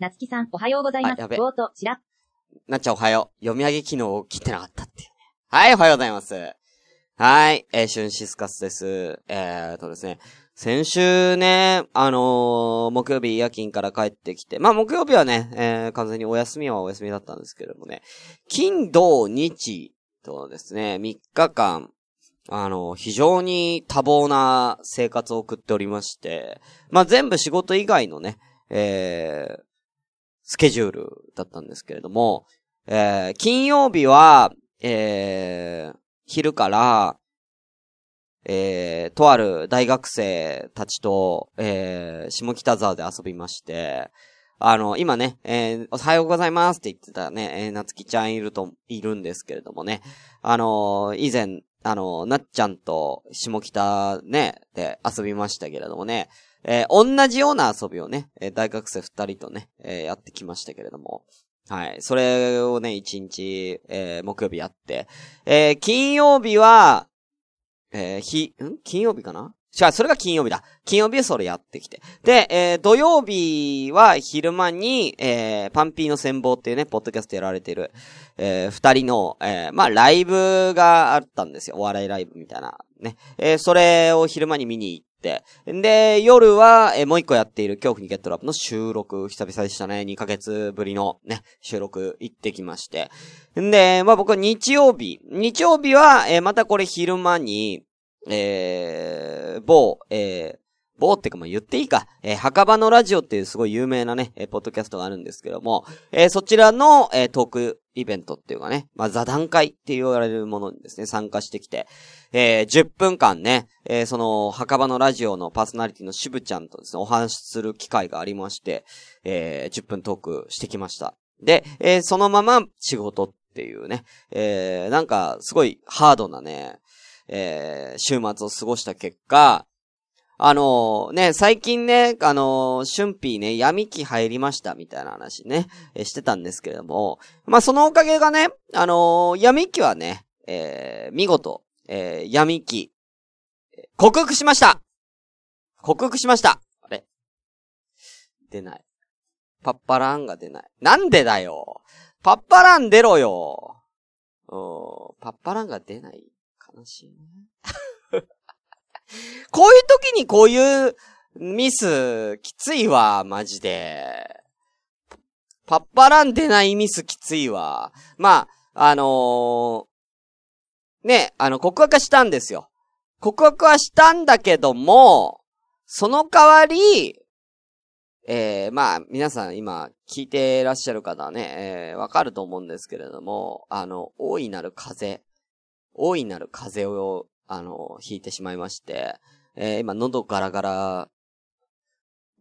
なつきさん、おはようございます。あやべ冒頭、ちらっ。なっちゃんおはよう。読み上げ機能を切ってなかったっていうね。はい、おはようございます。はい、えー、シュンシスカスです。えーとですね、先週ね、あのー木曜日夜勤から帰ってきて、まあ木曜日はね、えー完全にお休みはお休みだったんですけれどもね、金、土、日とですね、3日間、あの、非常に多忙な生活を送っておりまして、まあ全部仕事以外のね、えー、スケジュールだったんですけれども、えー、金曜日は、えー、昼から、えー、とある大学生たちと、えー、下北沢で遊びまして、あの、今ね、えー、おはようございますって言ってたね、えー、なつきちゃんいると、いるんですけれどもね、あのー以前、あのーなっちゃんと下北ね、で遊びましたけれどもね、えー同じような遊びをね、えー大学生二人とね、えーやってきましたけれども、はい。それをね、一日、え木曜日やって、え金曜日は、えーひ、ん？金曜日かな？じゃあ、それが金曜日だ。金曜日それやってきて。で、えー土曜日は昼間に、えーパンピーの戦望っていうね、ポッドキャストやられてる、えー二人の、えーまあ、ライブがあったんですよ。お笑いライブみたいな。ね。えーそれを昼間に見に行って。で、夜は、えーもう一個やっている恐怖にゲットラップの収録、久々でしたね。2ヶ月ぶりのね、収録行ってきまして。んで、まあ僕は日曜日。日曜日は、えーまたこれ昼間に、えー、某、えー、某ってかまあ言っていいか。えー墓場のラジオっていうすごい有名なね、えーポッドキャストがあるんですけども、えーそちらの、えートークイベントっていうかね、まあ座談会って言われるものにですね、参加してきて、えー10分間ね、えーその墓場のラジオのパーソナリティの渋ちゃんとですね、お話しする機会がありまして、えー10分トークしてきました。で、えーそのまま仕事っていうね、えーなんかすごいハードなね、えー週末を過ごした結果、あのね、最近ね、あのー、春ーね、闇期入りましたみたいな話ね、えーしてたんですけれども、まあ、そのおかげがね、あのー闇期はね、えー見事、えー闇期、克服しました。克服しました。あれ？出ない。パッパランが出ない。なんでだよ。パッパラン出ろよ。うんパッパランが出ない。悲しいね。こういう時にこういうミス、きついわ、マジで。パッパラン出ないミスきついわ。まあ、あのーね、あの、告白はしたんですよ。告白はしたんだけども、その代わり、えー、まあ、皆さん今、聞いてらっしゃる方はね、えー、わかると思うんですけれども、あの、大いなる風、大いなる風を、あの、引いてしまいまして、えー、今、喉ガラガラ、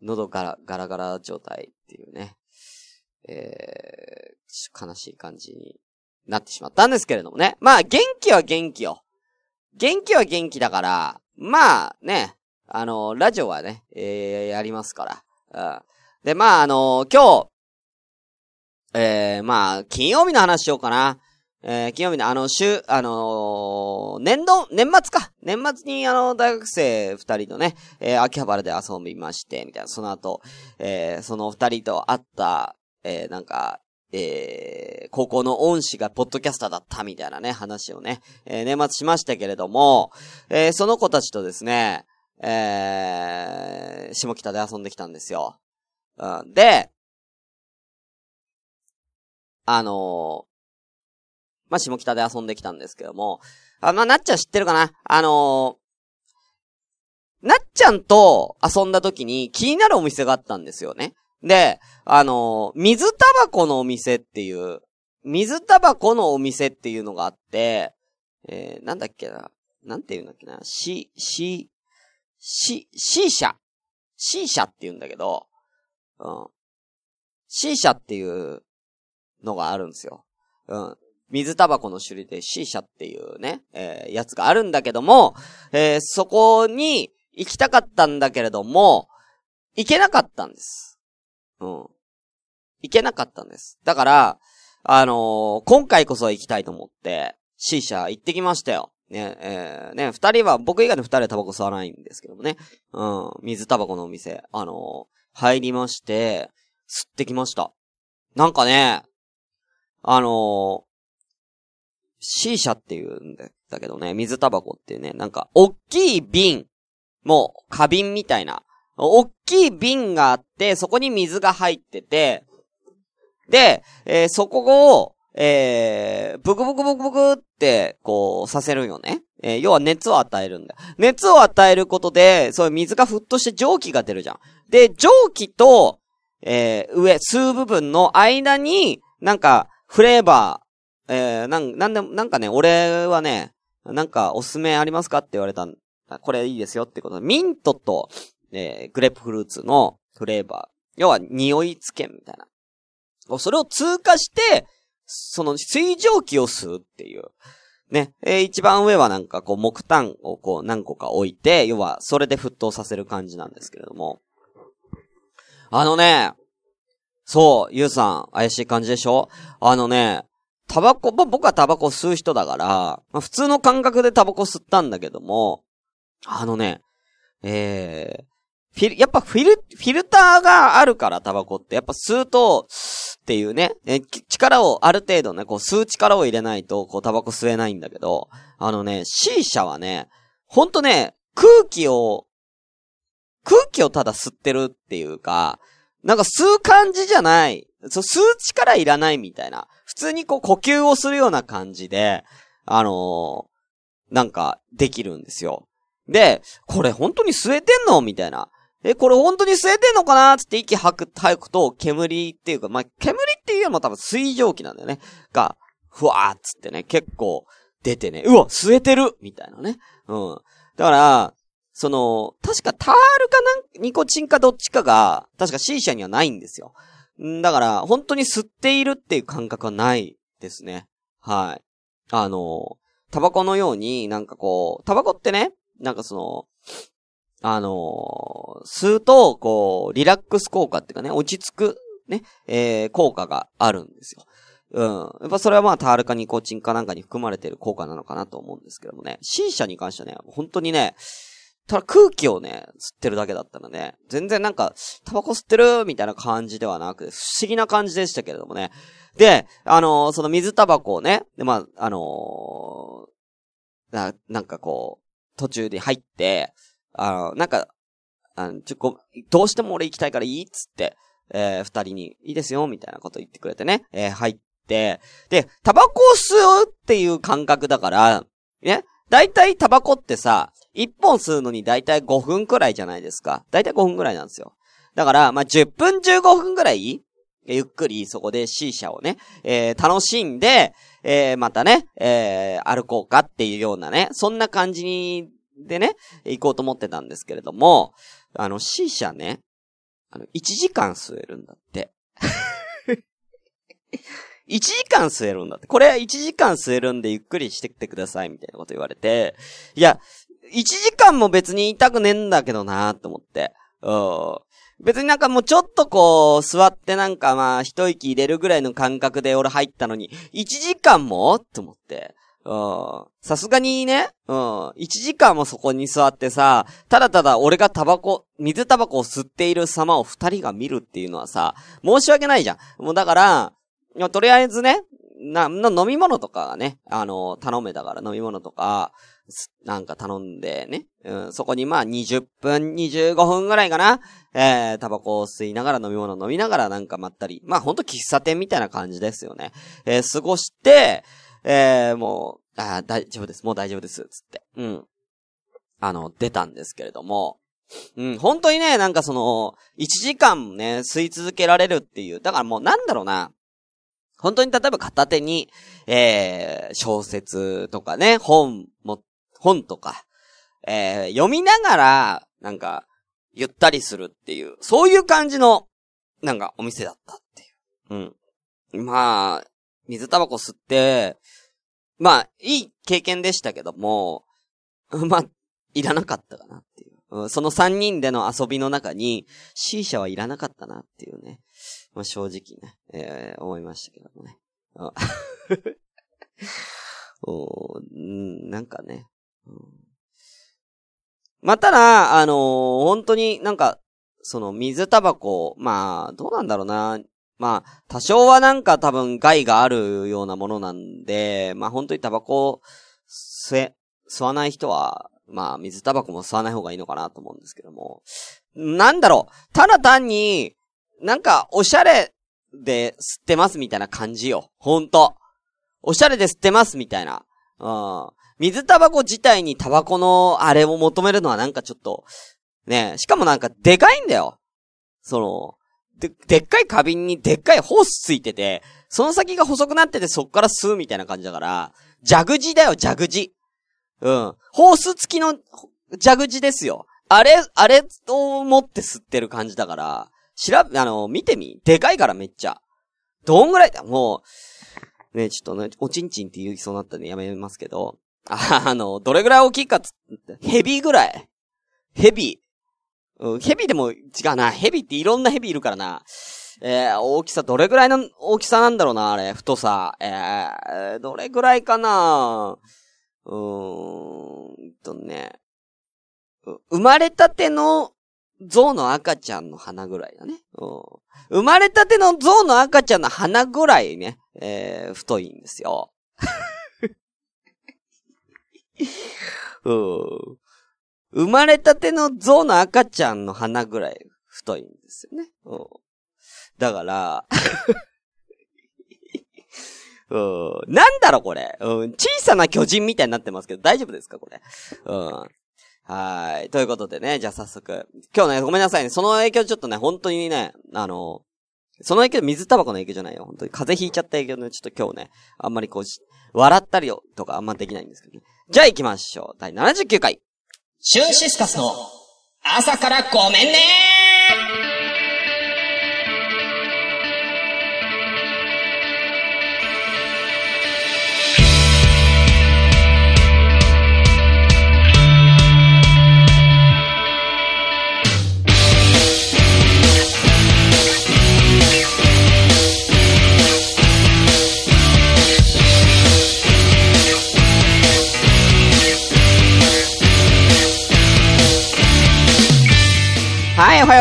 喉ガラ、ガラガラ状態っていうね、えー、悲しい感じになってしまったんですけれどもね。まあ、元気は元気よ。元気は元気だから、まあね、あの、ラジオはね、えー、やりますから。うん。で、まあ、あの今日、えー、まあ、金曜日の話しようかな。えー、金曜日のあの、週、あのー年度、年末か。年末にあの、大学生二人とね、えー、秋葉原で遊びまして、みたいな。その後、え、その二人と会った、え、なんか、え、高校の恩師がポッドキャスターだったみたいなね、話をね、え、年末しましたけれども、え、その子たちとですね、え、下北で遊んできたんですよ。うん、で、あのまあ、下北で遊んできたんですけども、あ、まあ、なっちゃん知ってるかな？あのーなっちゃんと遊んだ時に気になるお店があったんですよね。で、あのー水タバコのお店っていう、水タバコのお店っていうのがあって、えー、なんだっけな？なんて言うんだっけな？し、し、し、シーシャ。シーシャって言うんだけど、うん。シーシャっていうのがあるんですよ。うん。水タバコの種類でシーシャっていうね、えーやつがあるんだけども、えーそこに行きたかったんだけれども、行けなかったんです。うん。行けなかったんです。だから、あのー今回こそ行きたいと思って、シーシャ行ってきましたよ。ね、えーね、二人は、僕以外の二人はタバコ吸わないんですけどもね。うん、水タバコのお店、あのー入りまして、吸ってきました。なんかね、あのー、シーシャっていうんだけどね、水タバコっていうね、なんか、おっきい瓶、もう、花瓶みたいな、おっきい瓶があって、そこに水が入ってて、で、えー、そこを、えー、ブクブクブクブクって、こう、させるよね。えー、要は熱を与えるんだ。熱を与えることで、そういう水が沸騰して蒸気が出るじゃん。で、蒸気と、えー、上、吸う部分の間に、なんか、フレーバー、えー、なん、なんで、なんかね、俺はね、なんか、おすすめありますかって言われたこれいいですよってことで、ミントと、えー、グレープフルーツのフレーバー。要は、匂い付けみたいな。それを通過して、その水蒸気を吸うっていう。ね。えー、一番上はなんかこう木炭をこう何個か置いて、要はそれで沸騰させる感じなんですけれども。あのね、そう、ゆうさん、怪しい感じでしょ？あのね、タバコ、僕はタバコ吸う人だから、まあ、普通の感覚でタバコ吸ったんだけども、あのね、えー、フィル、やっぱフィル、フィルターがあるから、タバコって。やっぱ吸うと、っていうね、え、力を、ある程度ね、こう吸う力を入れないと、こうタバコ吸えないんだけど、あのね、C 社はね、ほんとね、空気を、空気をただ吸ってるっていうか、なんか吸う感じじゃない。そう、吸う力いらないみたいな。普通にこう呼吸をするような感じで、あのー、なんか、できるんですよ。で、これ本当に吸えてんの？みたいな。え、これ本当に吸えてんのかな？つって息吐く、吐くと、煙っていうか、まあ、煙っていうよりも多分水蒸気なんだよね。が、ふわーっつってね、結構出てね、うわ、吸えてるみたいなね。うん。だから、その、確かタールかなん、ニコチンかどっちかが、確か C 社にはないんですよ。だから、本当に吸っているっていう感覚はないですね。はい。あの、タバコのように、なんかこう、タバコってね、なんかその、あの、吸うと、こう、リラックス効果っていうかね、落ち着く、ね、えー、効果があるんですよ。うん。やっぱそれはまあ、タールかニコチンかなんかに含まれている効果なのかなと思うんですけどもね。C 社に関してはね、本当にね、ただ空気をね、吸ってるだけだったらね、全然なんか、タバコ吸ってるみたいな感じではなく、不思議な感じでしたけれどもね。で、あのー、その水タバコをね、で、まあ、あのー、な、なんかこう、途中で入って、あの、なんか、あの、ちょ、ご、どうしても俺行きたいからいいっつって、えー、二人に、いいですよ、みたいなこと言ってくれてね、えー、入って、で、タバコを吸うっていう感覚だから、ね、だいたいタバコってさ、一本吸うのにだいたい5分くらいじゃないですか。だいたい5分くらいなんですよ。だから、まあ、10分15分くらい、ゆっくりそこで C 社をね、えー、楽しんで、えー、またね、えー、歩こうかっていうようなね、そんな感じにでね、行こうと思ってたんですけれども、あの C 社ね、あの、1時間吸えるんだって。1時間吸えるんだって。これは1時間吸えるんでゆっくりしてきてくださいみたいなこと言われて、いや、1時間も別に痛くねえんだけどなーって思って。うん。別になんかもうちょっとこう、座ってなんかまあ、一息入れるぐらいの感覚で俺入ったのに、1時間もって思って。うん。さすがにね、うん。1時間もそこに座ってさ、ただただ俺がタバコ、水タバコを吸っている様を二人が見るっていうのはさ、申し訳ないじゃん。もうだから、とりあえずね、な、飲み物とかがね、あの、頼めたから飲み物とか、なんか頼んでね、うん、そこにまあ20分、25分ぐらいかな、えー、タバコを吸いながら飲み物飲みながらなんかまったり、まあほんと喫茶店みたいな感じですよね。えー、過ごして、えー、もう、あ大丈夫です、もう大丈夫です、つって。うん。あの、出たんですけれども、うん、本当にね、なんかその、1時間ね、吸い続けられるっていう。だからもうなんだろうな。本当に例えば片手に、えー、小説とかね、本も、本とか、えー、読みながら、なんか、ゆったりするっていう、そういう感じの、なんか、お店だったっていう。うん。まあ、水タバコ吸って、まあ、いい経験でしたけども、まあ、いらなかったかなっていう。その三人での遊びの中に、C 社はいらなかったなっていうね。まあ、正直ね、えー、思いましたけどもね。おんなんかね。ま、ただ、あのー、本当になんか、その水タバコ、まあ、どうなんだろうな。まあ、多少はなんか多分害があるようなものなんで、まあ本当にタバコ吸え、吸わない人は、まあ水タバコも吸わない方がいいのかなと思うんですけども。なんだろう。ただ単に、なんかおしゃれで吸ってますみたいな感じよ。ほんと。おしゃれで吸ってますみたいな。うん。水タバコ自体にタバコのあれを求めるのはなんかちょっと、ねしかもなんかでかいんだよ。その、で、でっかい花瓶にでっかいホースついてて、その先が細くなっててそっから吸うみたいな感じだから、蛇口だよ、蛇口。うん。ホース付きの蛇口ですよ。あれ、あれを持って吸ってる感じだから、調べ、あの、見てみ。でかいからめっちゃ。どんぐらい？だもう、ね、ちょっとね、おちんちんって言いそうになったんでやめますけど、あの、どれぐらい大きいかつ、ヘビぐらい。ヘビ。うん、ヘビでも違うな。ヘビっていろんなヘビいるからな。えー、大きさ、どれぐらいの大きさなんだろうな、あれ。太さ。えー、どれぐらいかなうーんとね。生まれたての象の赤ちゃんの鼻ぐらいだね。うん。生まれたての象の赤ちゃんの鼻ぐらいね、えー、太いんですよ。うん。生まれたての象の赤ちゃんの鼻ぐらい太いんですよね。うん。だから、うん、なんだろこれ、うん。小さな巨人みたいになってますけど、大丈夫ですかこれ。うん。はい。ということでね、じゃあ早速。今日ね、ごめんなさいね。その影響ちょっとね、本当にね、あの、その影響、水タバコの影響じゃないよ。本当に風邪ひいちゃった影響で、ちょっと今日ね、あんまりこう、笑ったり、とかあんまできないんですけどね。じゃあ行きましょう。第79回。シュンシスカスの朝からごめんねー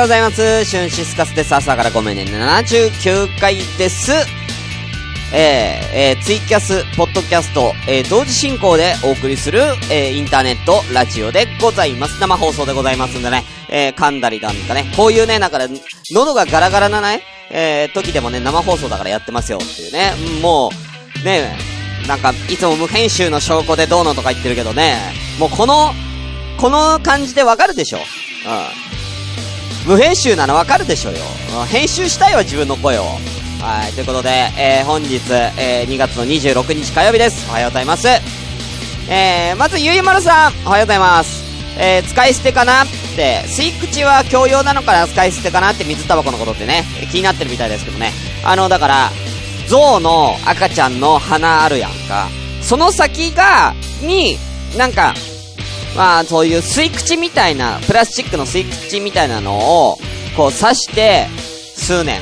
ようございます。シュンシスカスです。朝からごめんね。79回です。えー、えー、ツイキャス、ポッドキャスト、えー、同時進行でお送りする、えー、インターネット、ラジオでございます。生放送でございますんでね、えー、噛んだりなんかね、こういうね、なんかね、喉がガラガラなね、えー、時でもね、生放送だからやってますよっていうね、もう、ね、なんか、いつも無編集の証拠でどうのとか言ってるけどね、もうこの、この感じでわかるでしょうん。無編集なのわかるでしょうよ。編集したいわ、自分の声を。はい、ということで、えー、本日、えー、2月の26日火曜日です。おはようございます。えー、まず、ゆいまるさん、おはようございます。えー、使い捨てかな？って、吸い口は共用なのかな使い捨てかなって水タバコのことってね、気になってるみたいですけどね。あの、だから、象の赤ちゃんの鼻あるやんか。その先が、に、なんか、まあ、そういう吸い口みたいな、プラスチックの吸い口みたいなのを、こう刺して、数年。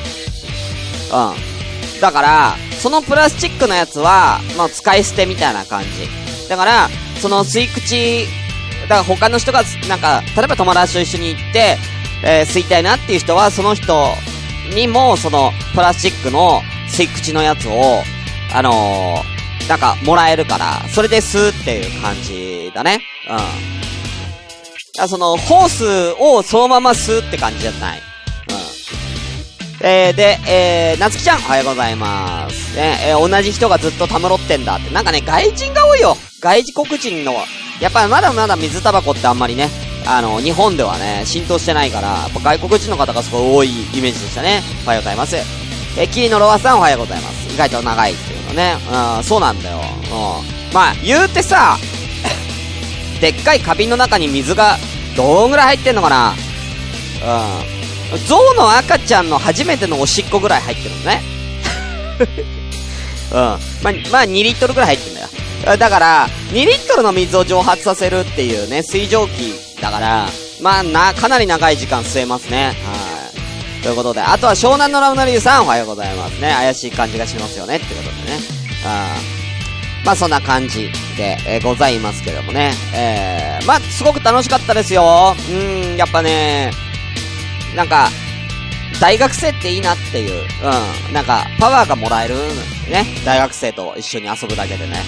うん。だから、そのプラスチックのやつは、まあ、使い捨てみたいな感じ。だから、その吸い口、だから他の人が、なんか、例えば友達と一緒に行って、えー、吸いたいなっていう人は、その人にも、その、プラスチックの吸い口のやつを、あのー、なんか、もらえるから、それで吸うっていう感じだね。うん。その、ホースをそのまま吸うって感じじゃない。うん。えー、で、えー、なつきちゃん、おはようございます。ね、えー、同じ人がずっとたむろってんだって。なんかね、外人が多いよ。外国人の、やっぱりまだまだ水タバコってあんまりね、あの、日本ではね、浸透してないから、やっぱ外国人の方がすごい多いイメージでしたね。おはようございます。えー、キリノロワさんおはようございます。意外と長いっていうのね。うん、そうなんだよ。うん。まあ、言うてさ、でっかい花瓶の中に水がどんぐらい入ってんのかなうん。象の赤ちゃんの初めてのおしっこぐらい入ってるのね。うん。まあ、まあ、2リットルぐらい入ってんだよ。だから、2リットルの水を蒸発させるっていうね、水蒸気だから、まあ、な、かなり長い時間吸えますね。はい。ということで、あとは湘南のラムナリュウさんおはようございますね。怪しい感じがしますよね。ってことでね。うん。まあそんな感じで、えー、ございますけどもね。えー、まあすごく楽しかったですよ。うん、やっぱね、なんか、大学生っていいなっていう、うん、なんか、パワーがもらえる、ね、大学生と一緒に遊ぶだけでね。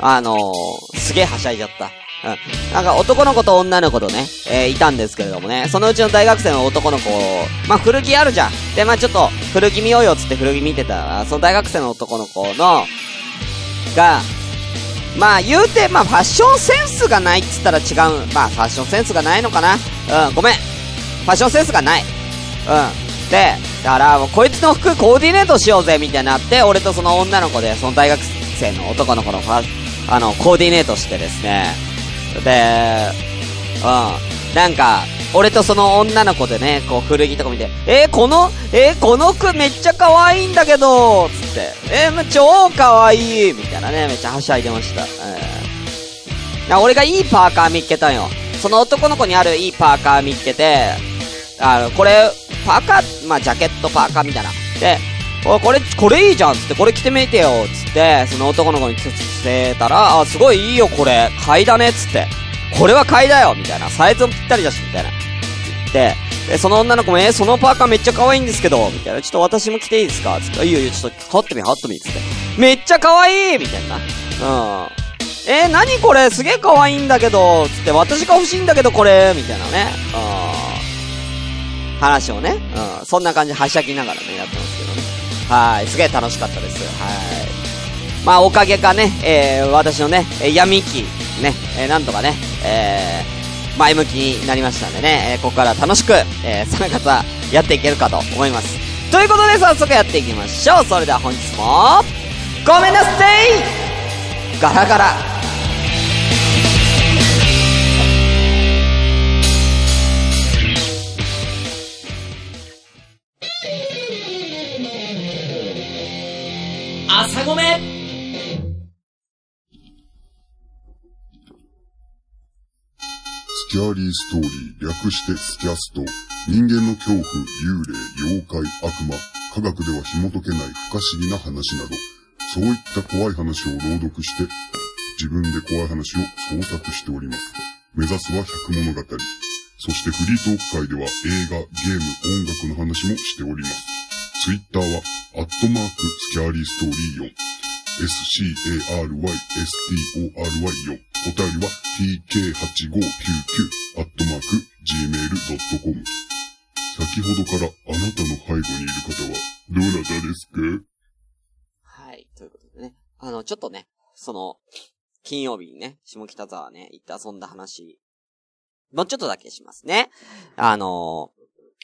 あのー、すげえはしゃいじゃった。うん。なんか男の子と女の子とね、えー、いたんですけれどもね、そのうちの大学生の男の子、まあ、古着あるじゃん。で、まあ、ちょっと、古着見ようよっつって古着見てたら、その大学生の男の子の、が、まあ、言うて、まあ、ファッションセンスがないっつったら違う。まあ、ファッションセンスがないのかな。うん、ごめん。ファッションセンスがない。うん。で、だからもう、こいつの服コーディネートしようぜ、みたいになって、俺とその女の子で、その大学生の男の子のファ、あの、コーディネートしてですね。で、うん。なんか、俺とその女の子でね、こう古着とか見て、えー、この、えー、この服めっちゃ可愛いんだけど、つって、えー、超可愛いみたいなね、めっちゃはしゃいでました。えー、俺がいいパーカー見っけたんよ。その男の子にあるいいパーカー見っけて、あの、これ、パーカー、まあ、ジャケットパーカーみたいな。で、おこれ、これいいじゃんつって、これ着てみてよつって、その男の子に着せたら、あ、すごいいいよ、これ。買いだねつって。これは買いだよみたいな。サイズもぴったりだし、みたいな。で、で、その女の子も、えー、そのパーカーめっちゃ可愛いんですけど、みたいな。ちょっと私も着ていいですか？つって、いいよいいよ、ちょっと、羽ってみ、羽織ってみ、つって。めっちゃ可愛いみたいな。うん。えー、何これ？すげえ可愛いんだけど、つって、私が欲しいんだけど、これみたいなね。うん。話をね。うん。そんな感じはしゃぎながらね、やってますけどね。はい。すげえ楽しかったです。はい。まあ、おかげかね、えー、私のね、闇期、ね、えー、なんとかね、えー、前向きになりましたんでね、えー、ここから楽しく、えー、その方、やっていけるかと思います。ということで、早速やっていきましょう。それでは本日も、ごめんなさいガラガラ。スキャーリーストーリー、略してスキャスト。人間の恐怖、幽霊、妖怪、悪魔、科学では紐解けない不可思議な話など、そういった怖い話を朗読して、自分で怖い話を創作しております。目指すは百物語。そしてフリートーク会では映画、ゲーム、音楽の話もしております。ツイッターは、アットマーク、スキャーリーストーリー4。s-c-a-r-y-s-t-o-r-y 4。お便りは tk8599 アットマーク gmail.com 先ほどからあなたの背後にいる方はどなたですか？はい。ということでね。あの、ちょっとね、その、金曜日にね、下北沢ね、行って遊んだ話、もうちょっとだけしますね。あの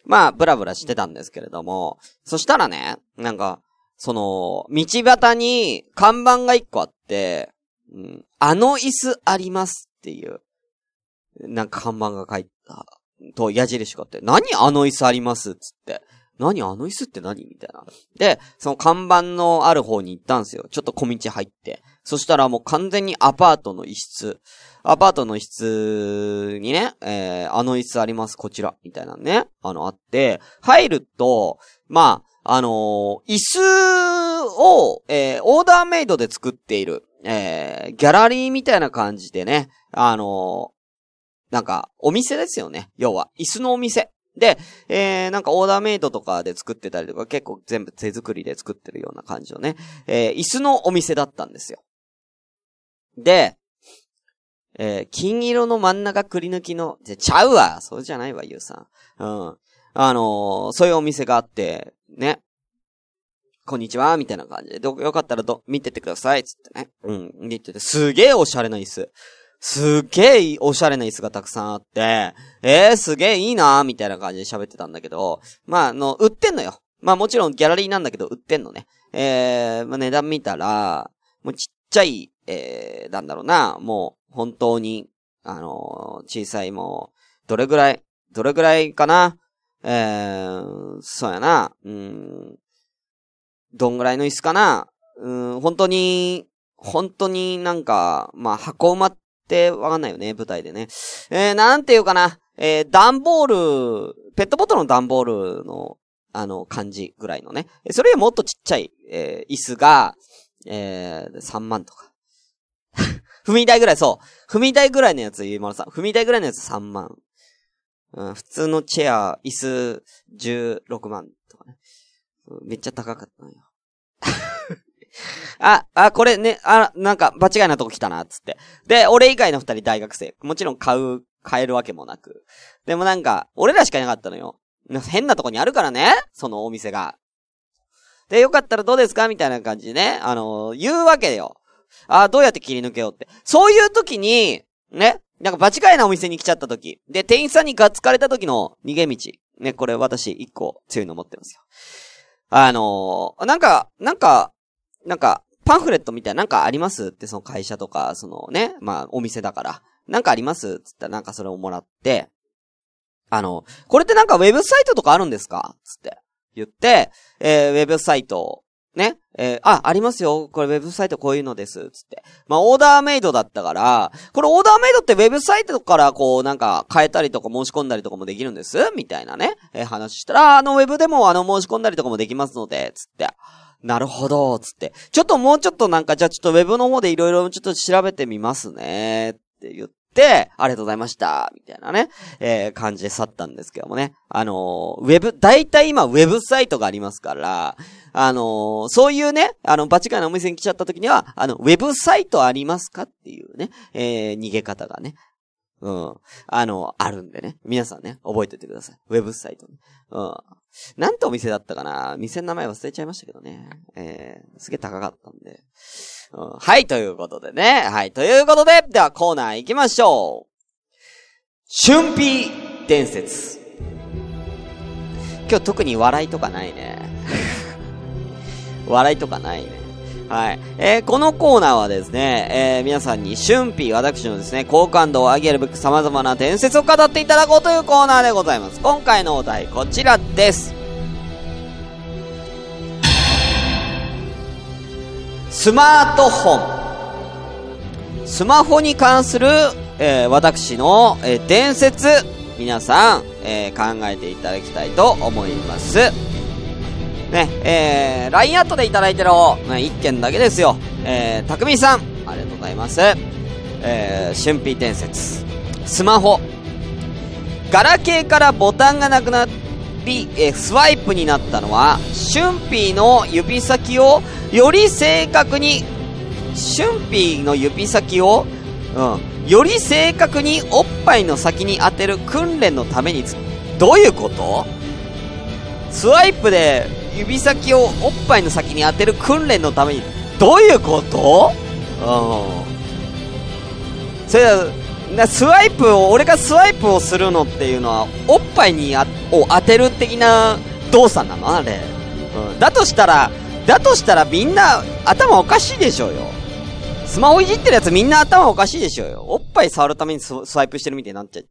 まあ、ブラブラしてたんですけれども、そしたらね、なんか、その、道端に看板が一個あって、あの椅子ありますっていう、なんか看板が書いた、と矢印があって、何あの椅子ありますっつって。何あの椅子って何みたいな。で、その看板のある方に行ったんですよ。ちょっと小道入って。そしたらもう完全にアパートの一室。アパートの一室にね、えー、あの椅子あります、こちら。みたいなね。あの、あって、入ると、まあ、あのー、椅子を、えー、オーダーメイドで作っている。えー、ギャラリーみたいな感じでね、あのー、なんか、お店ですよね。要は、椅子のお店。で、えー、なんかオーダーメイドとかで作ってたりとか、結構全部手作りで作ってるような感じのね、えー、椅子のお店だったんですよ。で、えー、金色の真ん中くり抜きの、ちゃうわそうじゃないわ、ゆうさん。うん。あのー、そういうお店があって、ね。こんにちは、みたいな感じで。ど、よかったらど、見ててください、つってね。うん。見てて、すげえおしゃれな椅子。すげえおしゃれな椅子がたくさんあって、えー、すげえいいなみたいな感じで喋ってたんだけど、まあ、あの、売ってんのよ。まあもちろんギャラリーなんだけど、売ってんのね。えー、まあ値段見たら、もうちっちゃい、えー、なんだろうな、もう、本当に、あのー、小さいもう、どれぐらい、どれぐらいかなえー、そうやな、うん、どんぐらいの椅子かな？うん、本当に、本当になんか、まあ、箱馬ってわかんないよね、舞台でね。えー、なんていうかな、えー、段ボール、ペットボトルの段ボールの、あの、感じぐらいのね。それよりもっとちっちゃい、えー、椅子が、えー、3万とか。踏み台ぐらい、そう。踏み台ぐらいのやつ、ゆいまるさん。踏み台ぐらいのやつ3万。うん、普通のチェア、椅子16万とかね。めっちゃ高かったのよ。あ、あ、これね、あ、なんか、場違いなとこ来たな、つって。で、俺以外の二人大学生。もちろん買う、買えるわけもなく。でもなんか、俺らしかいなかったのよ。変なとこにあるからね、そのお店が。で、よかったらどうですか？みたいな感じでね、あのー言うわけよ。あどうやって切り抜けようって。そういう時に、ね、なんか場違いなお店に来ちゃった時。で、店員さんにガッツかれた時の逃げ道。ね、これ私一個強いの持ってますよ。あのーなんか、なんか、なんか、パンフレットみたいななんかありますってその会社とか、そのね、まあお店だから。なんかありますつったらなんかそれをもらって、あの、これってなんかウェブサイトとかあるんですか？つって言って、えー、ウェブサイト、ね、えー、あ、ありますよ。これウェブサイトこういうのです。つって。まあ、オーダーメイドだったから、これオーダーメイドってウェブサイトからこうなんか変えたりとか申し込んだりとかもできるんです？みたいなね、えー話したら、あのウェブでもあの申し込んだりとかもできますので、つって。なるほど、つって。ちょっともうちょっとなんか、じゃあちょっとウェブの方でいろいろちょっと調べてみますね、って言って、ありがとうございました、みたいなね、えー、感じで去ったんですけどもね。あのーウェブ、大体今ウェブサイトがありますから、あのーそういうね、あの、バチカイのお店に来ちゃった時には、あの、ウェブサイトありますかっていうね、えー、逃げ方がね、うん。あの、あるんでね。皆さんね、覚えておいてください。ウェブサイト。うん。なんてお店だったかな？店の名前忘れちゃいましたけどね。えー、すげえ高かったんで。うん、はい、ということでね。はい、ということで、ではコーナー行きましょう。春辟伝説。今日特に笑いとかないね。笑いとかないね。はい。えーこのコーナーはですね、えー皆さんに春辟、私のですね、好感度を上げるべく様々な伝説を語っていただこうというコーナーでございます。今回のお題、こちらです。スマートフォン。スマホに関する、えー私の、えー伝説、皆さん、えー考えていただきたいと思います。ね、えー、LINE アットでいただいてる方、ね、一件だけですよ。えー、たくみさん、ありがとうございます。えー、春辟伝説。スマホ。ガラケーからボタンがなくなり、えースワイプになったのは、春辟の指先をより正確に、春辟の指先を、うん、より正確におっぱいの先に当てる訓練のために、どういうこと？スワイプで指先をおっぱいの先に当てる訓練のために、どういうこと？うん。それは、スワイプを、俺がスワイプをするのっていうのは、おっぱいにあを当てる的な動作なの？あれ。うん。だとしたら、だとしたらみんな頭おかしいでしょうよ。スマホいじってるやつみんな頭おかしいでしょうよ。おっぱい触るためにスワイプしてるみたいになっちゃって。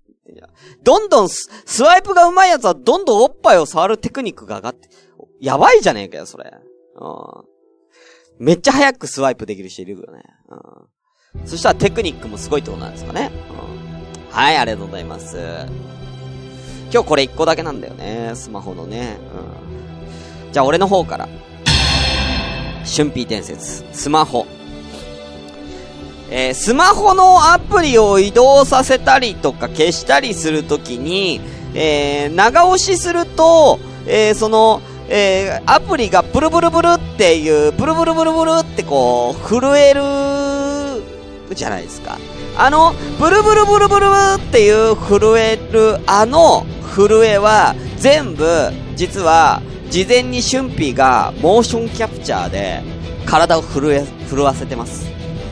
どんどんス、スワイプが上手いやつはどんどんおっぱいを触るテクニックが上がって、やばいじゃねえかよ、それ。うん。めっちゃ早くスワイプできる人いるよね。うん。そしたらテクニックもすごいってことなんですかね。うん。はい、ありがとうございます。今日これ一個だけなんだよね、スマホのね。うん。じゃあ俺の方から。春辟伝説、スマホ。えースマホのアプリを移動させたりとか消したりするときに、えー長押しすると、えーその、えーアプリがブルブルブルっていう、ブルブルブルブルってこう、震える、じゃないですか。あの、ブルブルブルブルっていう震える、あの震えは、全部、実は、事前に春辟がモーションキャプチャーで、体を震え、震わせてます。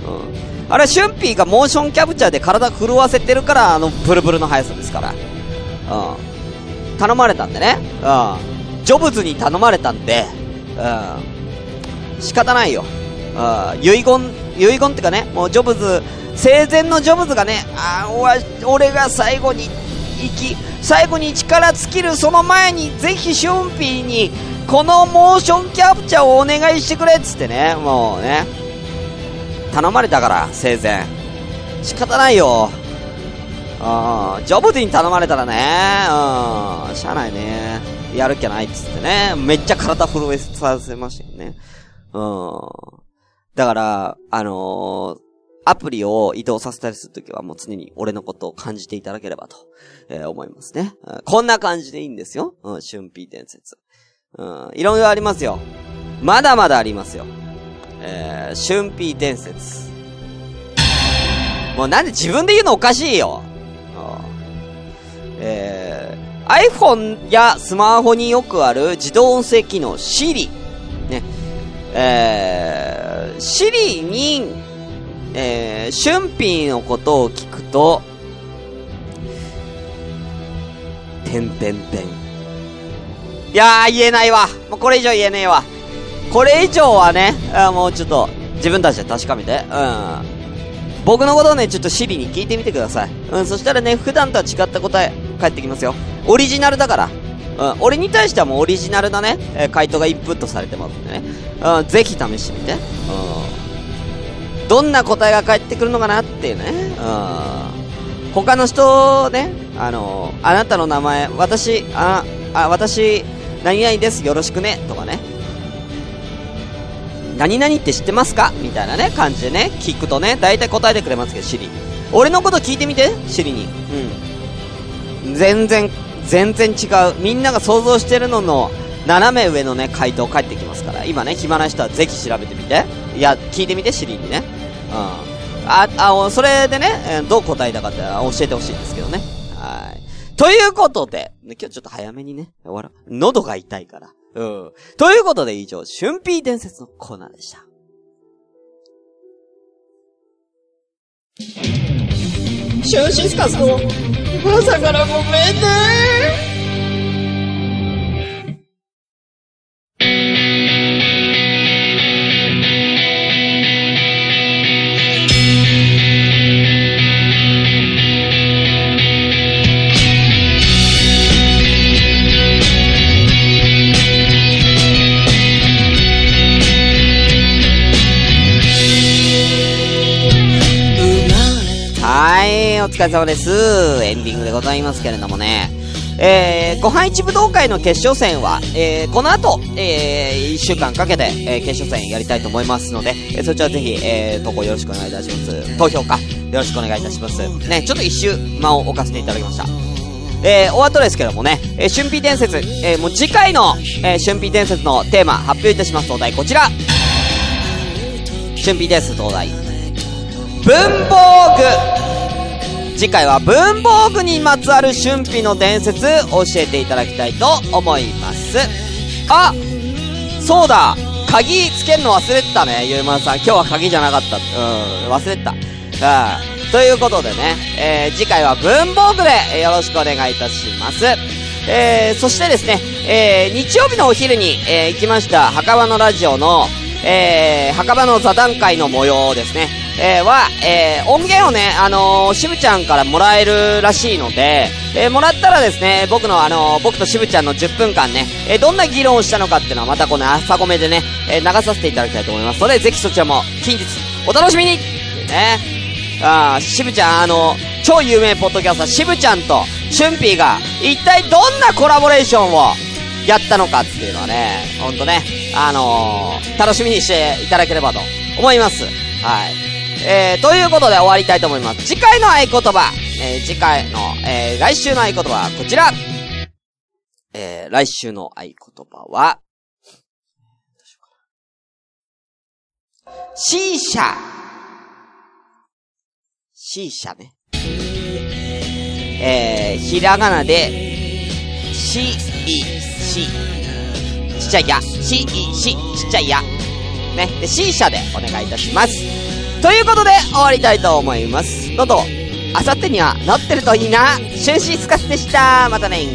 うん。あれ、春辟がモーションキャプチャーで体震わせてるから、あの、ブルブルの速さですから。うん。頼まれたんでね。うん。ジョブズに頼まれたんで、うん。仕方ないよ。うん。遺言、遺言ってかね、もうジョブズ、生前のジョブズがね、あ俺が最後に生き、最後に力尽きるその前に、ぜひ春辟に、このモーションキャプチャーをお願いしてくれっつってね、もうね、頼まれたから、生前。仕方ないよ。うん、ジョブズに頼まれたらね、うん、しゃあないね。やる気ないっつってね、めっちゃ体震えさせましたよね。うん。だから、あのーアプリを移動させたりするときはもう常に俺のことを感じていただければと、えー、思いますね、うん。こんな感じでいいんですよ。うん、春ー伝説。うん、いろいろありますよ。まだまだありますよ。えー、春ー伝説。もうなんで自分で言うのおかしいよ。iPhone やスマホによくある自動音声機能 Siri。ね。えー、Siri に、えー、春ーのことを聞くと、てんてんてん。いやー、言えないわ。もうこれ以上言えねえわ。これ以上はね、あもうちょっと、自分たちで確かめて。うん。僕のことをね、ちょっとシリに聞いてみてください。うん、そしたらね、普段とは違った答え、返ってきますよ。オリジナルだから。うん、俺に対してはもうオリジナルなね、え、回答がインプットされてますんでね。うん、ぜひ試してみて。うん。どんな答えが返ってくるのかなっていうね。うん。他の人ね、あのー、あなたの名前、私、あ、あ、私、何々です、よろしくね、とかね。何々って知ってますか？みたいなね、感じでね、聞くとね、大体答えてくれますけど、シリ。俺のこと聞いてみて、シリに。うん。全然、全然違う。みんなが想像してるのの、斜め上のね、回答返ってきますから。今ね、暇な人はぜひ調べてみて。いや、聞いてみて、シリにね。うん。あ、あ、それでね、どう答えたかって教えてほしいんですけどね。はい。ということで、今日ちょっと早めにね、終わる。喉が痛いから。うん。ということで以上、春ピー伝説のコーナーでした。シュンシスカスの朝からごめんね疲れ様です。エンディングでございますけれどもね。えー、ご飯一武道会の決勝戦は、えー、この後、えー、一週間かけて、えー、決勝戦やりたいと思いますので、えー、そちらぜひ、えー、投稿よろしくお願いいたします。投票か、よろしくお願いいたします。ね、ちょっと一周間を置かせていただきました。えー、お後ですけどもね、えー、春辟伝説、えー、もう次回の、えー、春辟伝説のテーマ発表いたしますお題こちら春辟伝説お題文房具次回は文房具にまつわる春辟の伝説教えていただきたいと思います。あそうだ。鍵つけるの忘れてたねゆうまさん。今日は鍵じゃなかった。うん忘れてた。うん。ということでね、えー、次回は文房具でよろしくお願いいたします。えー、そしてですね、えー、日曜日のお昼に、えー、行きました墓場のラジオの、えー、墓場の座談会の模様ですね。えー、は、えー、音源をね、あのー、しぶちゃんからもらえるらしいので、えー、もらったらですね、僕のあのー、僕としぶちゃんの10分間ね、えー、どんな議論をしたのかっていうのはまたこの朝ごめでね、えー、流させていただきたいと思いますので、ぜひそちらも近日お楽しみにね。あー、しぶちゃん、あのー、超有名ポッドキャスター、しぶちゃんと、しゅんぴーが、一体どんなコラボレーションを、やったのかっていうのはね、ほんとね、あのー、楽しみにしていただければと思います。はい。えー、ということで終わりたいと思います。次回の合言葉、えー、次回の、えー、来週の合言葉はこちら。えー、来週の合言葉は、どうしようかな。シーシャ。シーシャね。えー、ひらがなで、し、い、し、ちっちゃいや、し、い、し、ちっちゃいや。ね。で、C 社でお願いいたします。ということで、終わりたいと思います。喉、あさってにはなってるといいな。春シスカスでした。またね「